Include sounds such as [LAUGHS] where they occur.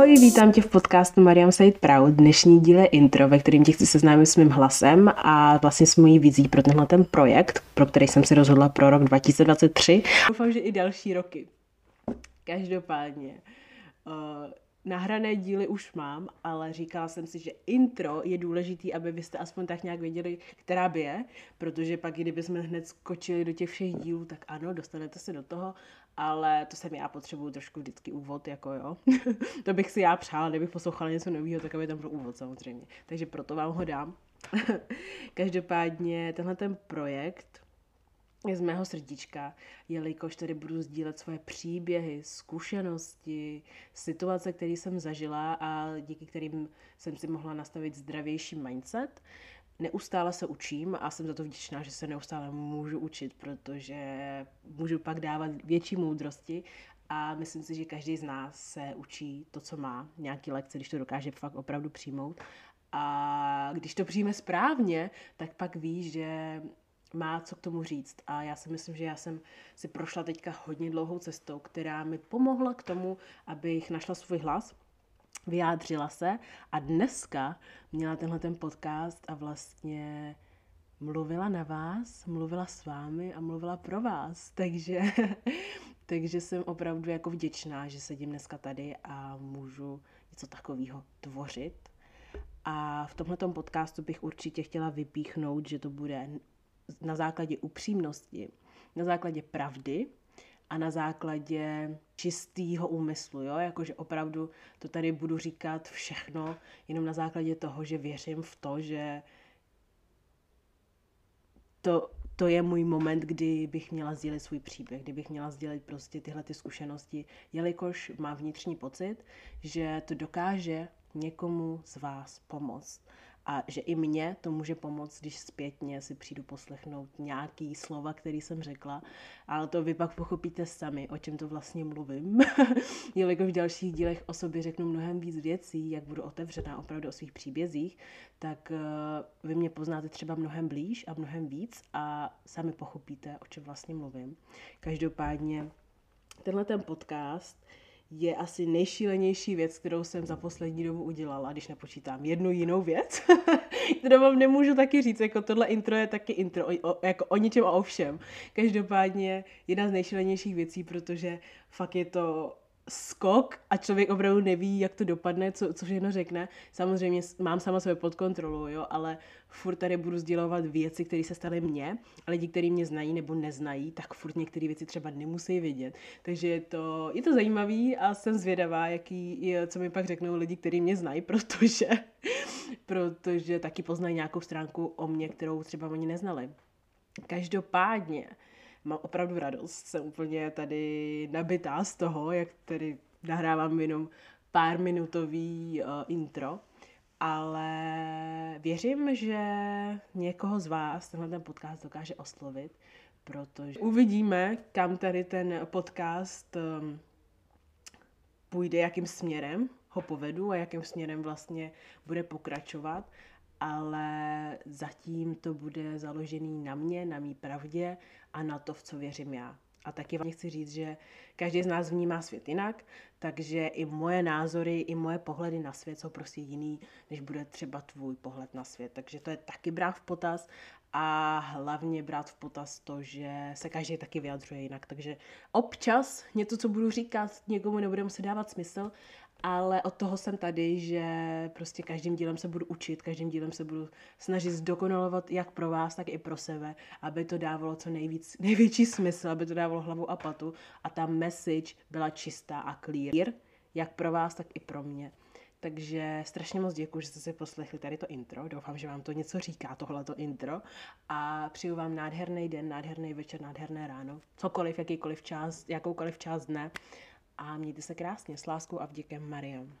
Ahoj, vítám tě v podcastu Mariam Said Proud. Dnešní díl je intro, ve kterým tě chci seznámit s mým hlasem a vlastně s mojí vizí pro tenhle ten projekt, pro který jsem si rozhodla pro rok 2023. Doufám, že i další roky. Každopádně, uh, nahrané díly už mám, ale říkala jsem si, že intro je důležitý, aby byste aspoň tak nějak věděli, která by je, protože pak, kdybychom hned skočili do těch všech dílů, tak ano, dostanete se do toho, ale to jsem já potřebuju trošku vždycky úvod, jako jo. [LAUGHS] to bych si já přála, kdybych poslouchala něco nového, tak aby tam byl úvod samozřejmě. Takže proto vám ho dám. [LAUGHS] Každopádně tenhle ten projekt je z mého srdíčka, jelikož tady budu sdílet svoje příběhy, zkušenosti, situace, které jsem zažila a díky kterým jsem si mohla nastavit zdravější mindset. Neustále se učím a jsem za to vděčná, že se neustále můžu učit, protože můžu pak dávat větší moudrosti a myslím si, že každý z nás se učí to, co má, nějaký lekce, když to dokáže fakt opravdu přijmout. A když to přijme správně, tak pak ví, že má co k tomu říct. A já si myslím, že já jsem si prošla teďka hodně dlouhou cestou, která mi pomohla k tomu, abych našla svůj hlas, vyjádřila se a dneska měla tenhle ten podcast a vlastně mluvila na vás, mluvila s vámi a mluvila pro vás. [LAUGHS] Takže, takže jsem opravdu jako vděčná, že sedím dneska tady a můžu něco takového tvořit. A v tomhle podcastu bych určitě chtěla vypíchnout, že to bude na základě upřímnosti, na základě pravdy a na základě čistého úmyslu, jo? Jakože opravdu to tady budu říkat všechno jenom na základě toho, že věřím v to, že to, to je můj moment, kdy bych měla sdělit svůj příběh, kdy bych měla sdělit prostě tyhle ty zkušenosti, jelikož mám vnitřní pocit, že to dokáže někomu z vás pomoct a že i mně to může pomoct, když zpětně si přijdu poslechnout nějaký slova, který jsem řekla, ale to vy pak pochopíte sami, o čem to vlastně mluvím. [LAUGHS] Jelikož v dalších dílech o sobě řeknu mnohem víc věcí, jak budu otevřená opravdu o svých příbězích, tak uh, vy mě poznáte třeba mnohem blíž a mnohem víc a sami pochopíte, o čem vlastně mluvím. Každopádně tenhle ten podcast je asi nejšílenější věc, kterou jsem za poslední dobu udělala, když nepočítám jednu jinou věc, [LAUGHS] kterou vám nemůžu taky říct, jako tohle intro je taky intro, o, jako o ničem a o všem. Každopádně jedna z nejšílenějších věcí, protože fakt je to skok a člověk opravdu neví, jak to dopadne, co, co všechno řekne. Samozřejmě mám sama sebe pod kontrolou, jo, ale furt tady budu sdělovat věci, které se staly mně a lidi, kteří mě znají nebo neznají, tak furt některé věci třeba nemusí vědět. Takže je to, je to zajímavý a jsem zvědavá, jaký, co mi pak řeknou lidi, kteří mě znají, [LAUGHS] protože, protože taky poznají nějakou stránku o mě, kterou třeba oni neznali. Každopádně, mám opravdu radost. Jsem úplně tady nabitá z toho, jak tady nahrávám jenom pár minutový uh, intro. Ale věřím, že někoho z vás tenhle ten podcast dokáže oslovit, protože uvidíme, kam tady ten podcast um, půjde, jakým směrem ho povedu a jakým směrem vlastně bude pokračovat ale zatím to bude založený na mě, na mý pravdě a na to, v co věřím já. A taky vám chci říct, že každý z nás vnímá svět jinak, takže i moje názory, i moje pohledy na svět jsou prostě jiný, než bude třeba tvůj pohled na svět. Takže to je taky brát v potaz a hlavně brát v potaz to, že se každý taky vyjadřuje jinak. Takže občas něco, co budu říkat, někomu nebude muset dávat smysl, ale od toho jsem tady, že prostě každým dílem se budu učit, každým dílem se budu snažit zdokonalovat jak pro vás, tak i pro sebe, aby to dávalo co nejvíc, [LAUGHS] největší smysl, aby to dávalo hlavu a patu a ta message byla čistá a clear, jak pro vás, tak i pro mě. Takže strašně moc děkuji, že jste si poslechli tady to intro. Doufám, že vám to něco říká, tohleto intro. A přeju vám nádherný den, nádherný večer, nádherné ráno. Cokoliv, jakýkoliv čas, jakoukoliv část dne a mějte se krásně s láskou a vděkem Mariam.